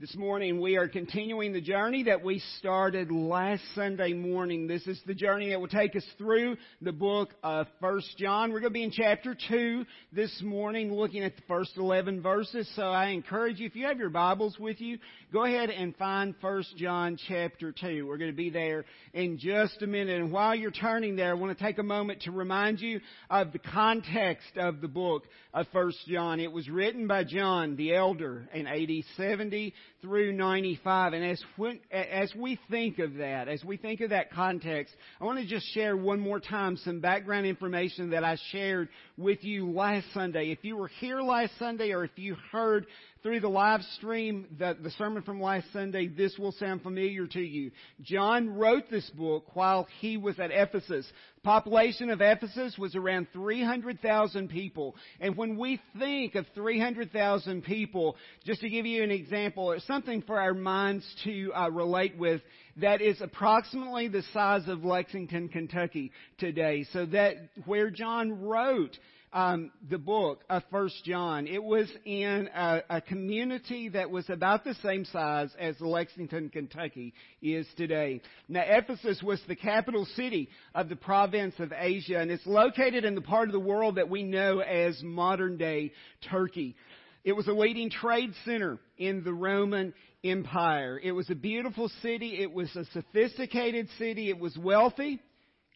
This morning we are continuing the journey that we started last Sunday morning. This is the journey that will take us through the book of First John. We're going to be in chapter 2 this morning looking at the first 11 verses. So I encourage you, if you have your Bibles with you, go ahead and find First John chapter 2. We're going to be there in just a minute. And while you're turning there, I want to take a moment to remind you of the context of the book of First John. It was written by John the elder in AD 70 through 95. And as, when, as we think of that, as we think of that context, I want to just share one more time some background information that I shared with you last Sunday. If you were here last Sunday or if you heard through the live stream the, the sermon from last Sunday, this will sound familiar to you. John wrote this book while he was at Ephesus. Population of Ephesus was around 300,000 people. And when we think of 300,000 people, just to give you an example, or something for our minds to uh, relate with, that is approximately the size of Lexington, Kentucky today. So that where John wrote um, the book of First John. It was in a, a community that was about the same size as Lexington, Kentucky is today. Now, Ephesus was the capital city of the province of Asia, and it's located in the part of the world that we know as modern day Turkey. It was a leading trade center in the Roman Empire. It was a beautiful city. It was a sophisticated city. It was wealthy.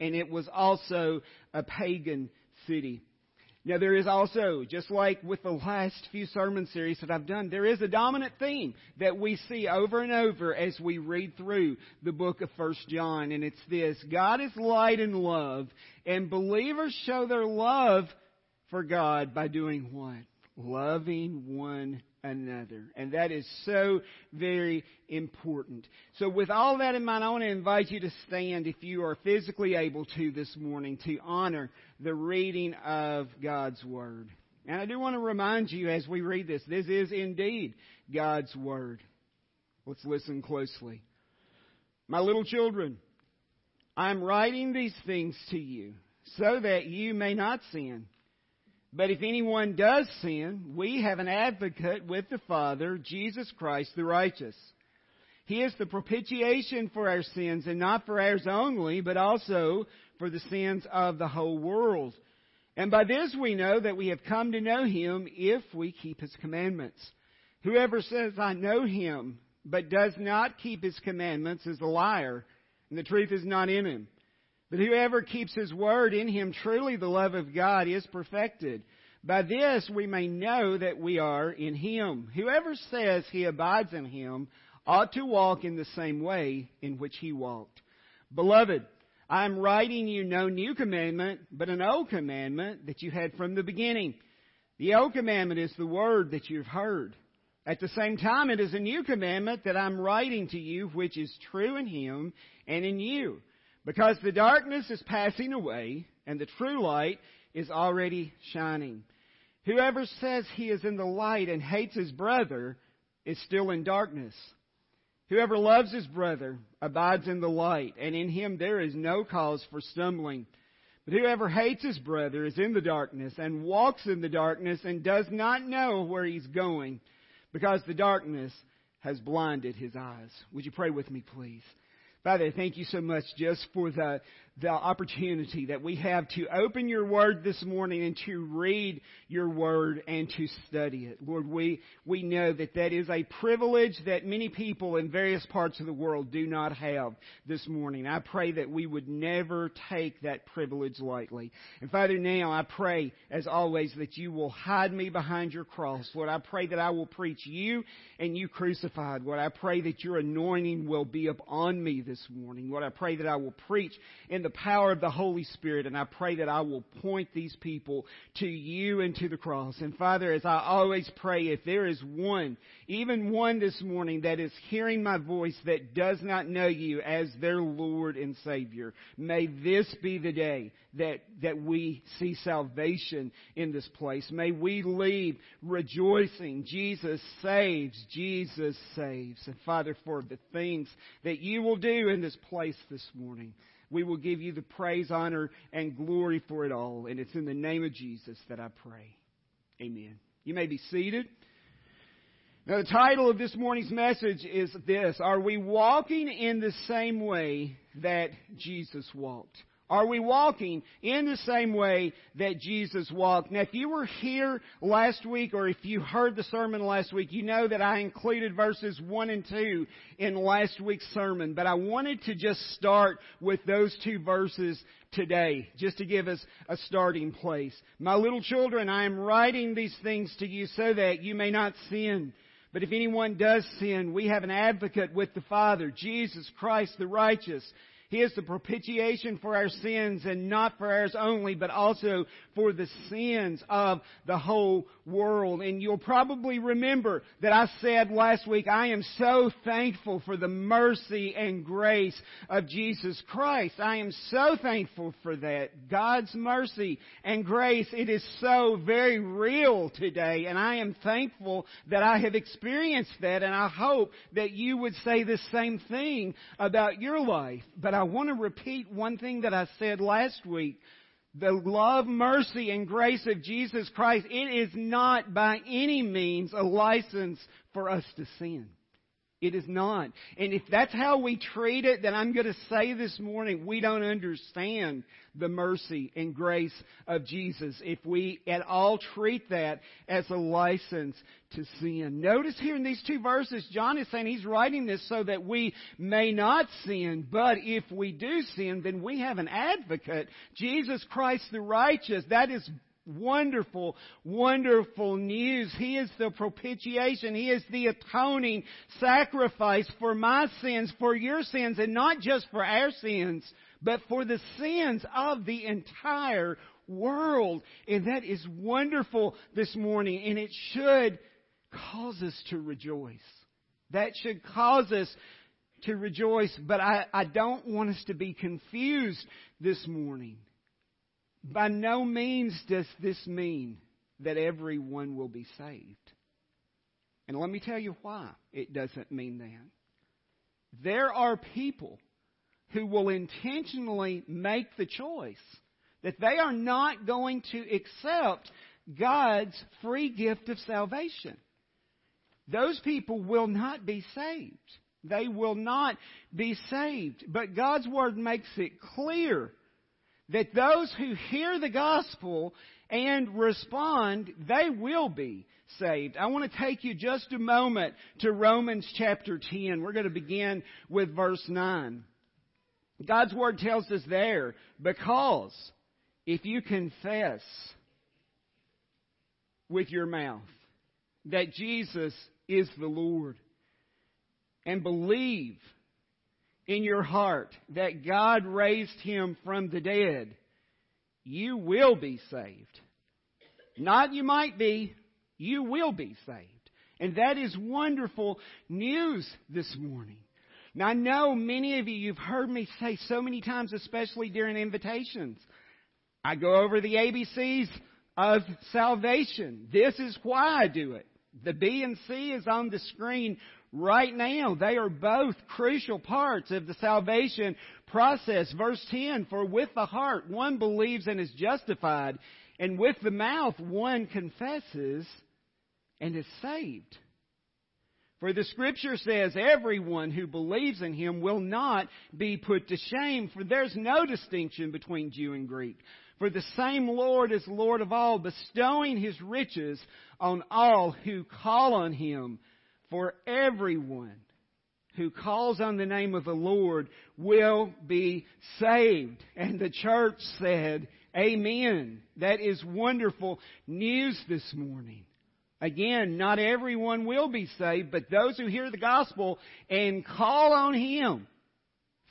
And it was also a pagan city. Now there is also, just like with the last few sermon series that I've done, there is a dominant theme that we see over and over as we read through the book of First John, and it's this. God is light and love, and believers show their love for God by doing what? Loving one another. And that is so very important. So with all that in mind, I want to invite you to stand if you are physically able to this morning to honor the reading of God's Word. And I do want to remind you as we read this, this is indeed God's Word. Let's listen closely. My little children, I am writing these things to you so that you may not sin. But if anyone does sin, we have an advocate with the Father, Jesus Christ the righteous. He is the propitiation for our sins, and not for ours only, but also for the sins of the whole world. And by this we know that we have come to know Him if we keep His commandments. Whoever says, I know Him, but does not keep His commandments is a liar, and the truth is not in him. But whoever keeps his word in him, truly the love of God is perfected. By this we may know that we are in him. Whoever says he abides in him ought to walk in the same way in which he walked. Beloved, I am writing you no new commandment, but an old commandment that you had from the beginning. The old commandment is the word that you've heard. At the same time, it is a new commandment that I'm writing to you, which is true in him and in you because the darkness is passing away and the true light is already shining. Whoever says he is in the light and hates his brother is still in darkness. Whoever loves his brother abides in the light, and in him there is no cause for stumbling. But whoever hates his brother is in the darkness and walks in the darkness and does not know where he's going because the darkness has blinded his eyes. Would you pray with me, please? Father, thank you so much just for the the opportunity that we have to open your word this morning and to read your word and to study it. Lord, we, we know that that is a privilege that many people in various parts of the world do not have this morning. I pray that we would never take that privilege lightly. And Father, now I pray, as always, that you will hide me behind your cross. Lord, I pray that I will preach you and you crucified. Lord, I pray that your anointing will be upon me this morning. Lord, I pray that I will preach in the power of the Holy Spirit. And I pray that I will point these people to you and to the cross. And Father, as I always pray, if there is one, even one this morning that is hearing my voice that does not know you as their Lord and Savior, may this be the day that, that we see salvation in this place. May we leave rejoicing. Jesus saves. Jesus saves. And Father, for the things that you will do in this place this morning. We will give you the praise, honor, and glory for it all. And it's in the name of Jesus that I pray. Amen. You may be seated. Now, the title of this morning's message is this Are we walking in the same way that Jesus walked? Are we walking in the same way that Jesus walked? Now, if you were here last week or if you heard the sermon last week, you know that I included verses 1 and 2 in last week's sermon. But I wanted to just start with those two verses today, just to give us a starting place. My little children, I am writing these things to you so that you may not sin. But if anyone does sin, we have an advocate with the Father, Jesus Christ the righteous. He is the propitiation for our sins and not for ours only, but also for the sins of the whole world. And you'll probably remember that I said last week, I am so thankful for the mercy and grace of Jesus Christ. I am so thankful for that. God's mercy and grace, it is so very real today. And I am thankful that I have experienced that. And I hope that you would say the same thing about your life. But I want to repeat one thing that I said last week the love, mercy, and grace of Jesus Christ, it is not by any means a license for us to sin. It is not. And if that's how we treat it, then I'm going to say this morning we don't understand the mercy and grace of Jesus if we at all treat that as a license to sin. Notice here in these two verses, John is saying he's writing this so that we may not sin, but if we do sin, then we have an advocate, Jesus Christ the righteous. That is wonderful, wonderful news. He is the propitiation. He is the atoning sacrifice for my sins, for your sins, and not just for our sins, but for the sins of the entire world. And that is wonderful this morning, and it should cause us to rejoice. That should cause us to rejoice, but I, I don't want us to be confused this morning. By no means does this mean that everyone will be saved. And let me tell you why it doesn't mean that. There are people who will intentionally make the choice that they are not going to accept God's free gift of salvation. Those people will not be saved. They will not be saved. But God's Word makes it clear that those who hear the gospel and respond, they will be saved. I want to take you just a moment to Romans chapter 10. We're going to begin with verse 9. God's word tells us there, because if you confess with your mouth that Jesus is the Lord and believe in your heart that God raised him from the dead, you will be saved. Not you might be, you will be saved. And that is wonderful news this morning. Now I know many of you, you've heard me say so many times, especially during invitations. I go over the ABCs of salvation. This is why I do it. The B and C is on the screen right now. They are both crucial parts of the salvation process. Verse 10, for with the heart one believes and is justified, and with the mouth one confesses and is saved. For the scripture says, everyone who believes in him will not be put to shame, for there's no distinction between Jew and Greek. For the same Lord is Lord of all, bestowing his riches on all who call on him. For everyone who calls on the name of the Lord will be saved. And the church said, Amen. That is wonderful news this morning. Again, not everyone will be saved, but those who hear the gospel and call on Him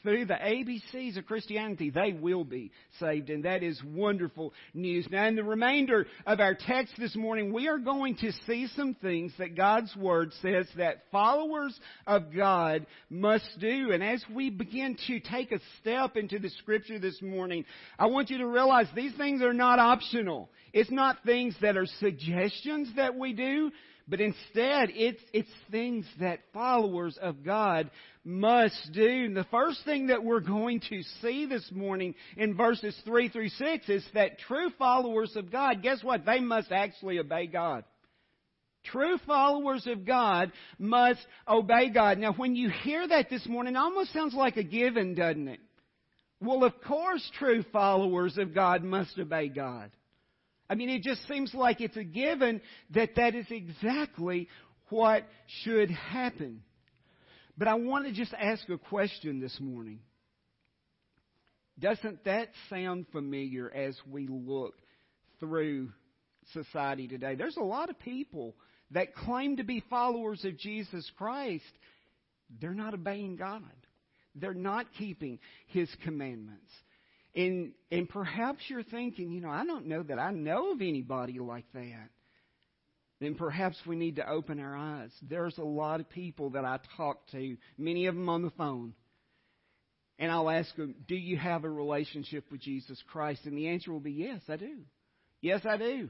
through the ABCs of Christianity, they will be saved. And that is wonderful news. Now, in the remainder of our text this morning, we are going to see some things that God's Word says that followers of God must do. And as we begin to take a step into the Scripture this morning, I want you to realize these things are not optional. It's not things that are suggestions that we do, but instead it's, it's things that followers of God must do. And the first thing that we're going to see this morning in verses 3 through 6 is that true followers of God, guess what? They must actually obey God. True followers of God must obey God. Now, when you hear that this morning, it almost sounds like a given, doesn't it? Well, of course, true followers of God must obey God. I mean, it just seems like it's a given that that is exactly what should happen. But I want to just ask a question this morning. Doesn't that sound familiar as we look through society today? There's a lot of people that claim to be followers of Jesus Christ. They're not obeying God. They're not keeping His commandments. And, and perhaps you're thinking, you know, I don't know that I know of anybody like that. Then perhaps we need to open our eyes. There's a lot of people that I talk to, many of them on the phone. And I'll ask them, Do you have a relationship with Jesus Christ? And the answer will be, Yes, I do. Yes, I do.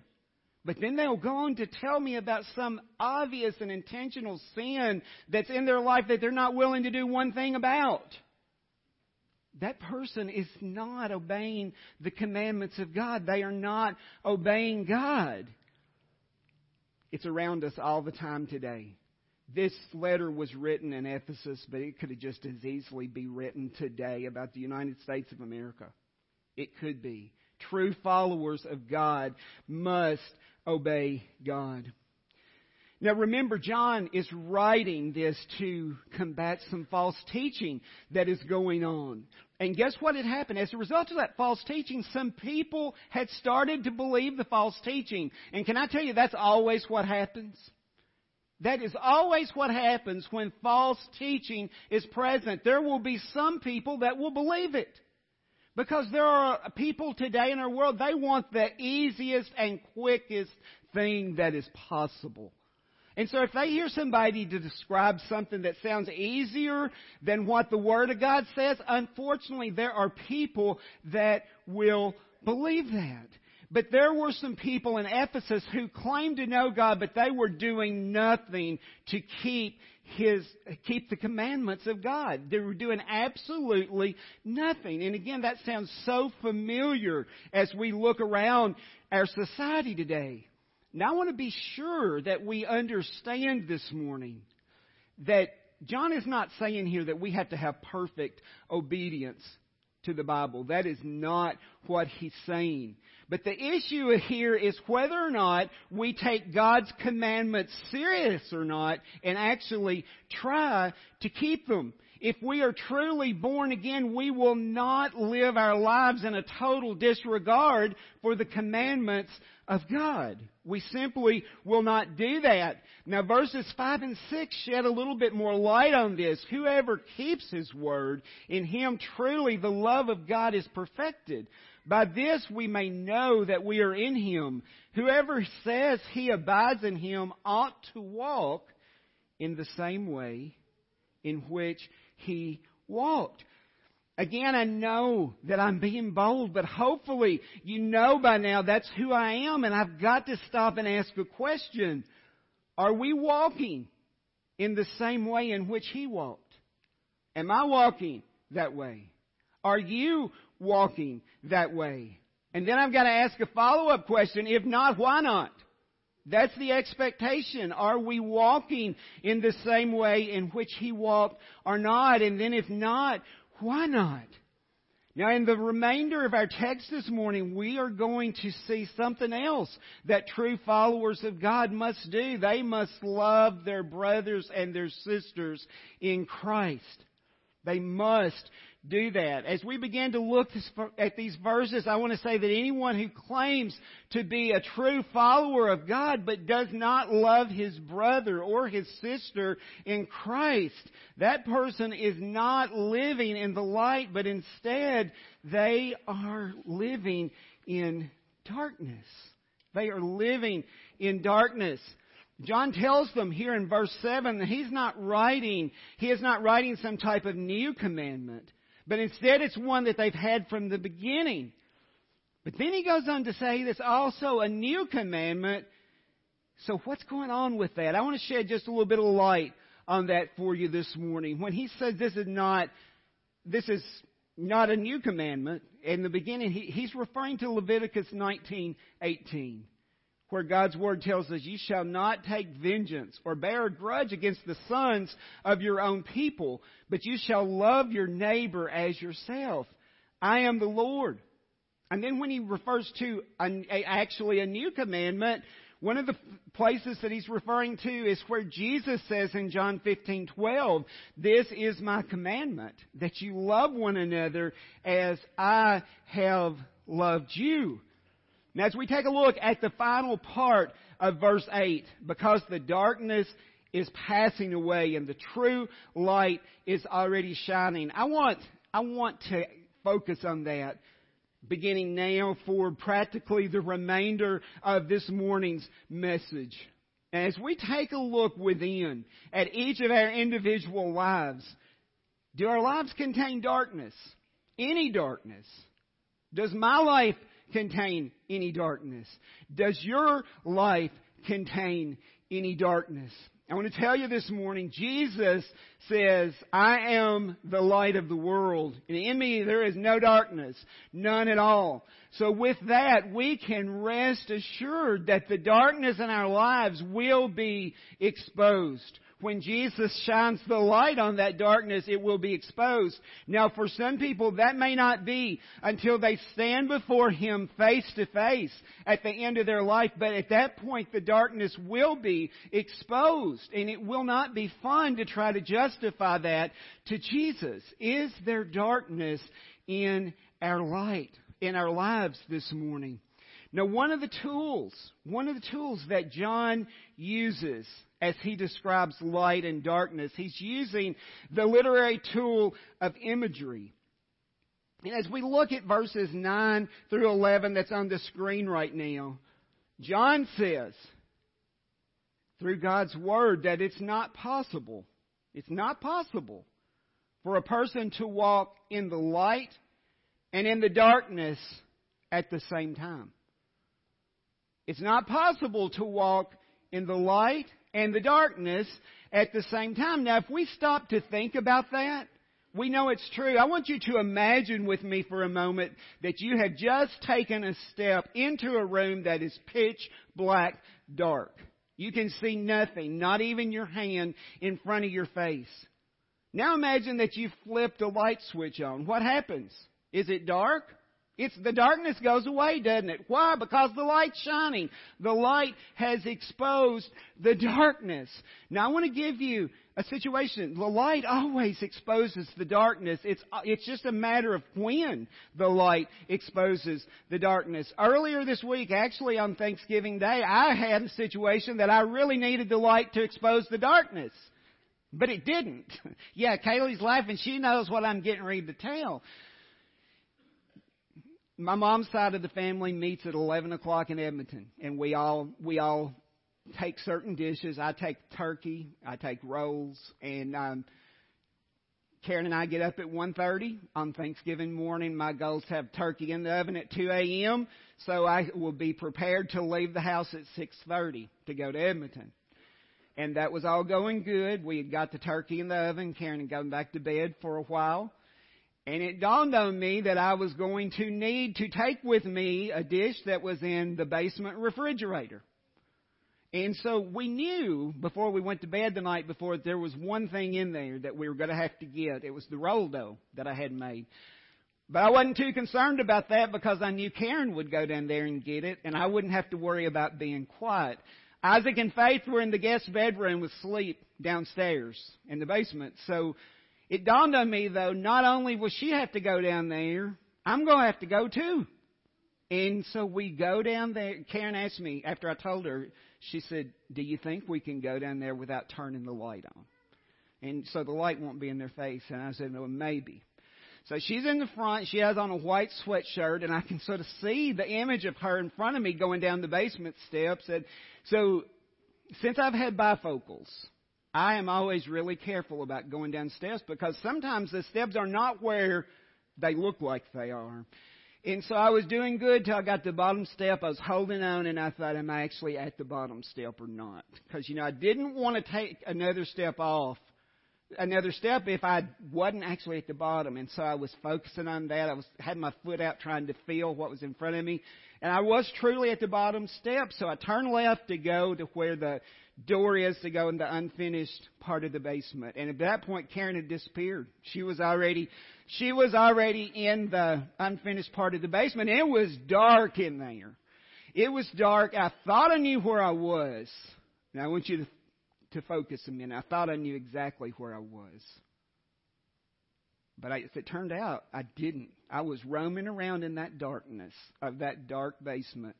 But then they'll go on to tell me about some obvious and intentional sin that's in their life that they're not willing to do one thing about. That person is not obeying the commandments of God. They are not obeying God. It's around us all the time today. This letter was written in Ephesus, but it could have just as easily be written today about the United States of America. It could be. True followers of God must obey God. Now remember, John is writing this to combat some false teaching that is going on. And guess what had happened? As a result of that false teaching, some people had started to believe the false teaching. And can I tell you, that's always what happens? That is always what happens when false teaching is present. There will be some people that will believe it. Because there are people today in our world, they want the easiest and quickest thing that is possible. And so if they hear somebody to describe something that sounds easier than what the Word of God says, unfortunately there are people that will believe that. But there were some people in Ephesus who claimed to know God, but they were doing nothing to keep his, keep the commandments of God. They were doing absolutely nothing. And again, that sounds so familiar as we look around our society today. Now I want to be sure that we understand this morning that John is not saying here that we have to have perfect obedience to the Bible. That is not what he's saying. But the issue here is whether or not we take God's commandments serious or not and actually try to keep them. If we are truly born again, we will not live our lives in a total disregard for the commandments of God. We simply will not do that. Now verses 5 and 6 shed a little bit more light on this. Whoever keeps His word, in Him truly the love of God is perfected. By this we may know that we are in Him. Whoever says he abides in Him ought to walk in the same way in which He walked. Again, I know that I'm being bold, but hopefully you know by now that's who I am and I've got to stop and ask a question. Are we walking in the same way in which He walked? Am I walking that way? Are you walking that way? And then I've got to ask a follow-up question. If not, why not? That's the expectation. Are we walking in the same way in which He walked or not? And then if not, why not? Now, in the remainder of our text this morning, we are going to see something else that true followers of God must do. They must love their brothers and their sisters in Christ. They must do that. As we begin to look at these verses, I want to say that anyone who claims to be a true follower of God but does not love his brother or his sister in Christ, that person is not living in the light, but instead they are living in darkness. They are living in darkness. John tells them here in verse 7 that he's not writing, he is not writing some type of new commandment. But instead, it's one that they've had from the beginning. But then he goes on to say there's also a new commandment. So what's going on with that? I want to shed just a little bit of light on that for you this morning. When he says this is not, this is not a new commandment, in the beginning he, he's referring to Leviticus 19:18 where God's Word tells us, You shall not take vengeance or bear a grudge against the sons of your own people, but you shall love your neighbor as yourself. I am the Lord. And then when he refers to a, actually a new commandment, one of the places that he's referring to is where Jesus says in John 15:12, "This is my commandment, that you love one another as I have loved you." Now, as we take a look at the final part of verse 8, because the darkness is passing away and the true light is already shining, I want, I want to focus on that beginning now for practically the remainder of this morning's message. As we take a look within at each of our individual lives, do our lives contain darkness? Any darkness? Does my life contain any darkness? Does your life contain any darkness? I want to tell you this morning, Jesus says, I am the light of the world. And in me there is no darkness, none at all. So with that, we can rest assured that the darkness in our lives will be exposed when Jesus shines the light on that darkness, it will be exposed. Now, for some people, that may not be until they stand before Him face to face at the end of their life, but at that point, the darkness will be exposed, and it will not be fun to try to justify that to Jesus. Is there darkness in our light, in our lives this morning? Now, one of the tools, one of the tools that John uses as he describes light and darkness. He's using the literary tool of imagery. And as we look at verses 9 through 11 that's on the screen right now, John says, through God's Word, that it's not possible. It's not possible for a person to walk in the light and in the darkness at the same time. It's not possible to walk in the light and the darkness at the same time. Now, if we stop to think about that, we know it's true. I want you to imagine with me for a moment that you have just taken a step into a room that is pitch black dark. You can see nothing, not even your hand in front of your face. Now imagine that you flipped a light switch on. What happens? Is it dark? It's the darkness goes away, doesn't it? Why? Because the light's shining. The light has exposed the darkness. Now I want to give you a situation. The light always exposes the darkness. It's, it's just a matter of when the light exposes the darkness. Earlier this week, actually on Thanksgiving Day, I had a situation that I really needed the light to expose the darkness. But it didn't. yeah, Kaylee's laughing. She knows what I'm getting ready to tell my mom's side of the family meets at 11 o'clock in Edmonton, and we all we all take certain dishes. I take turkey, I take rolls, and um, Karen and I get up at 1:30 on Thanksgiving morning. My goal is to have turkey in the oven at 2 a.m. So I will be prepared to leave the house at 6:30 to go to Edmonton. And that was all going good. We had got the turkey in the oven. Karen had gone back to bed for a while. And it dawned on me that I was going to need to take with me a dish that was in the basement refrigerator. And so we knew before we went to bed the night before that there was one thing in there that we were going to have to get. It was the roll dough that I had made. But I wasn't too concerned about that because I knew Karen would go down there and get it and I wouldn't have to worry about being quiet. Isaac and Faith were in the guest bedroom with sleep downstairs in the basement. So it dawned on me though, not only will she have to go down there, I'm going to have to go too. And so we go down there. Karen asked me after I told her, she said, Do you think we can go down there without turning the light on? And so the light won't be in their face. And I said, No, maybe. So she's in the front. She has on a white sweatshirt, and I can sort of see the image of her in front of me going down the basement steps. And so since I've had bifocals, I am always really careful about going down steps because sometimes the steps are not where they look like they are. And so I was doing good till I got to the bottom step. I was holding on and I thought, am I actually at the bottom step or not? Because, you know, I didn't want to take another step off another step if I wasn't actually at the bottom. And so I was focusing on that. I was had my foot out trying to feel what was in front of me. And I was truly at the bottom step, so I turned left to go to where the door is to go in the unfinished part of the basement. And at that point Karen had disappeared. She was already she was already in the unfinished part of the basement. It was dark in there. It was dark. I thought I knew where I was. Now I want you to to focus a minute. I thought I knew exactly where I was. But I, as it turned out, I didn't. I was roaming around in that darkness of that dark basement.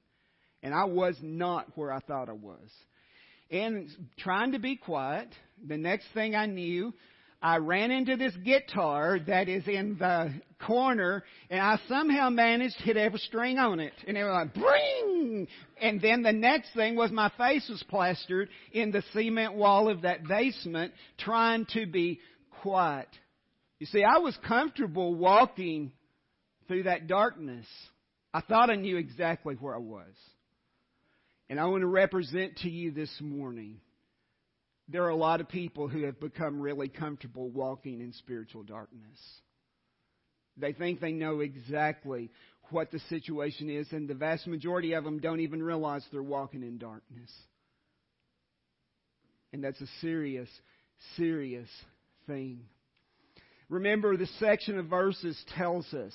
And I was not where I thought I was. And trying to be quiet, the next thing I knew, I ran into this guitar that is in the corner, and I somehow managed to hit every string on it. And it was like, bring! And then the next thing was my face was plastered in the cement wall of that basement, trying to be quiet. You see, I was comfortable walking through that darkness. I thought I knew exactly where I was. And I want to represent to you this morning there are a lot of people who have become really comfortable walking in spiritual darkness. They think they know exactly what the situation is, and the vast majority of them don't even realize they're walking in darkness. And that's a serious, serious thing. Remember, the section of verses tells us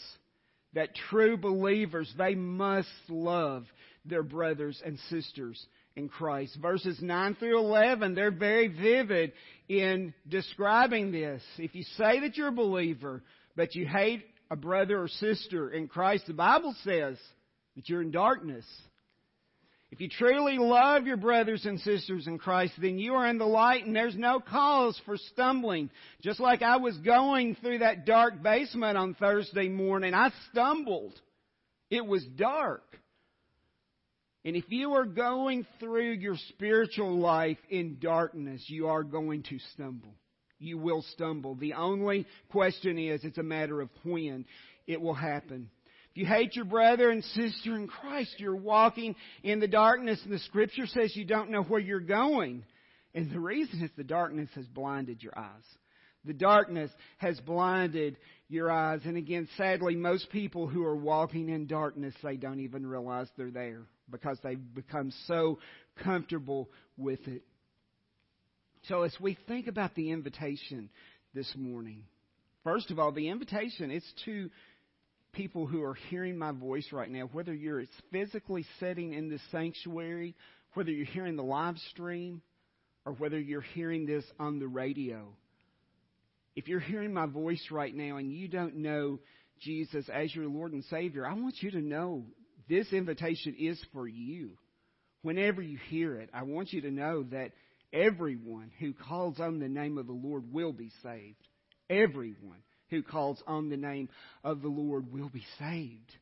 that true believers, they must love their brothers and sisters in Christ. Verses 9 through 11, they're very vivid in describing this. If you say that you're a believer, but you hate a brother or sister in Christ, the Bible says that you're in darkness. If you truly love your brothers and sisters in Christ, then you are in the light and there's no cause for stumbling. Just like I was going through that dark basement on Thursday morning, I stumbled. It was dark. And if you are going through your spiritual life in darkness, you are going to stumble. You will stumble. The only question is, it's a matter of when it will happen. If you hate your brother and sister in Christ, you're walking in the darkness, and the scripture says you don't know where you're going. And the reason is the darkness has blinded your eyes. The darkness has blinded your eyes. And again, sadly, most people who are walking in darkness, they don't even realize they're there because they've become so comfortable with it. So as we think about the invitation this morning, first of all, the invitation is to people who are hearing my voice right now, whether you're physically sitting in the sanctuary, whether you're hearing the live stream, or whether you're hearing this on the radio. If you're hearing my voice right now and you don't know Jesus as your Lord and Savior, I want you to know this invitation is for you. Whenever you hear it, I want you to know that everyone who calls on the name of the Lord will be saved. Everyone who calls on the name of the Lord will be saved.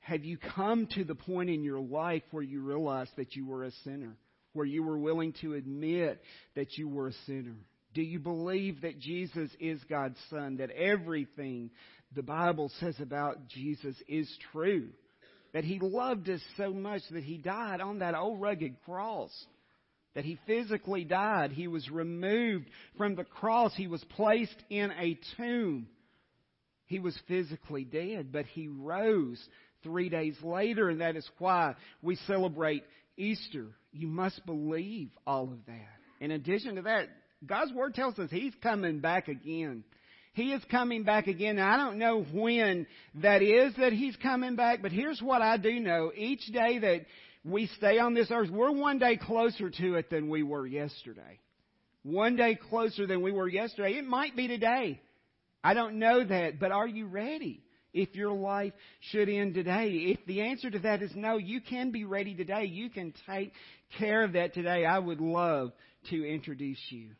Have you come to the point in your life where you realize that you were a sinner? Where you were willing to admit that you were a sinner? Do you believe that Jesus is God's Son? That everything the Bible says about Jesus is true? That He loved us so much that He died on that old rugged cross. That He physically died. He was removed from the cross. He was placed in a tomb. He was physically dead, but He rose three days later, and that is why we celebrate Easter. You must believe all of that. In addition to that, God's Word tells us He's coming back again. He is coming back again. Now, I don't know when that is that He's coming back, but here's what I do know. Each day that we stay on this earth, we're one day closer to it than we were yesterday. One day closer than we were yesterday. It might be today. I don't know that, but are you ready? If your life should end today. If the answer to that is no, you can be ready today. You can take care of that today. I would love to introduce you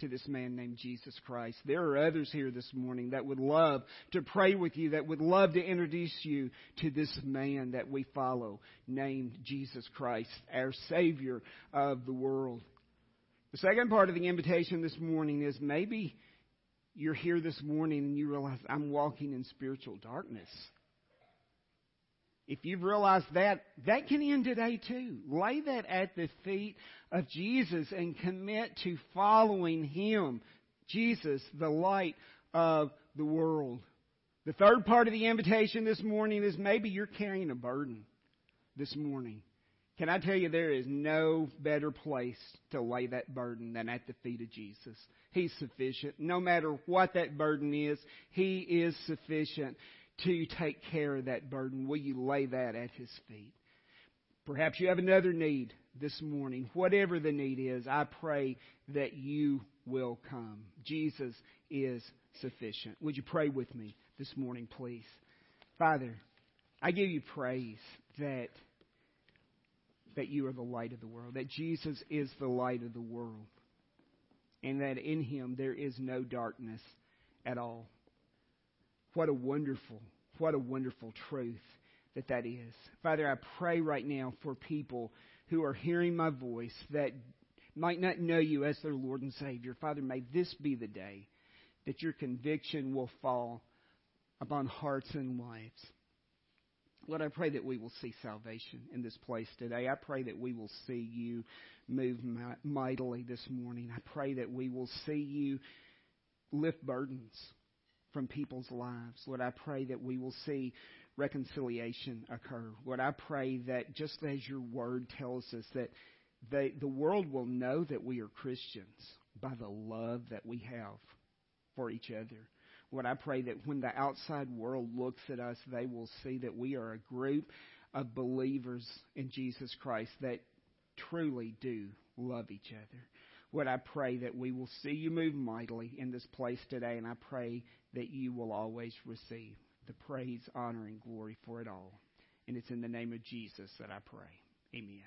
to this man named Jesus Christ. There are others here this morning that would love to pray with you, that would love to introduce you to this man that we follow named Jesus Christ, our Savior of the world. The second part of the invitation this morning is maybe you're here this morning and you realize I'm walking in spiritual darkness. If you've realized that, that can end today too. Lay that at the feet of Jesus and commit to following Him. Jesus, the light of the world. The third part of the invitation this morning is maybe you're carrying a burden this morning. Can I tell you, there is no better place to lay that burden than at the feet of Jesus. He's sufficient. No matter what that burden is, He is sufficient to take care of that burden. Will you lay that at His feet? Perhaps you have another need this morning. Whatever the need is, I pray that you will come. Jesus is sufficient. Would you pray with me this morning, please? Father, I give you praise that that you are the light of the world, that Jesus is the light of the world, and that in him there is no darkness at all. What a wonderful, what a wonderful truth that that is. Father, I pray right now for people who are hearing my voice that might not know you as their Lord and Savior. Father, may this be the day that your conviction will fall upon hearts and lives. Lord, I pray that we will see salvation in this place today. I pray that we will see you move mightily this morning. I pray that we will see you lift burdens from people's lives. Lord, I pray that we will see reconciliation occur. Lord, I pray that just as your word tells us that they, the world will know that we are Christians by the love that we have for each other. Lord, I pray that when the outside world looks at us, they will see that we are a group of believers in Jesus Christ that truly do love each other. Lord, I pray that we will see you move mightily in this place today, and I pray that you will always receive the praise, honor, and glory for it all. And it's in the name of Jesus that I pray. Amen.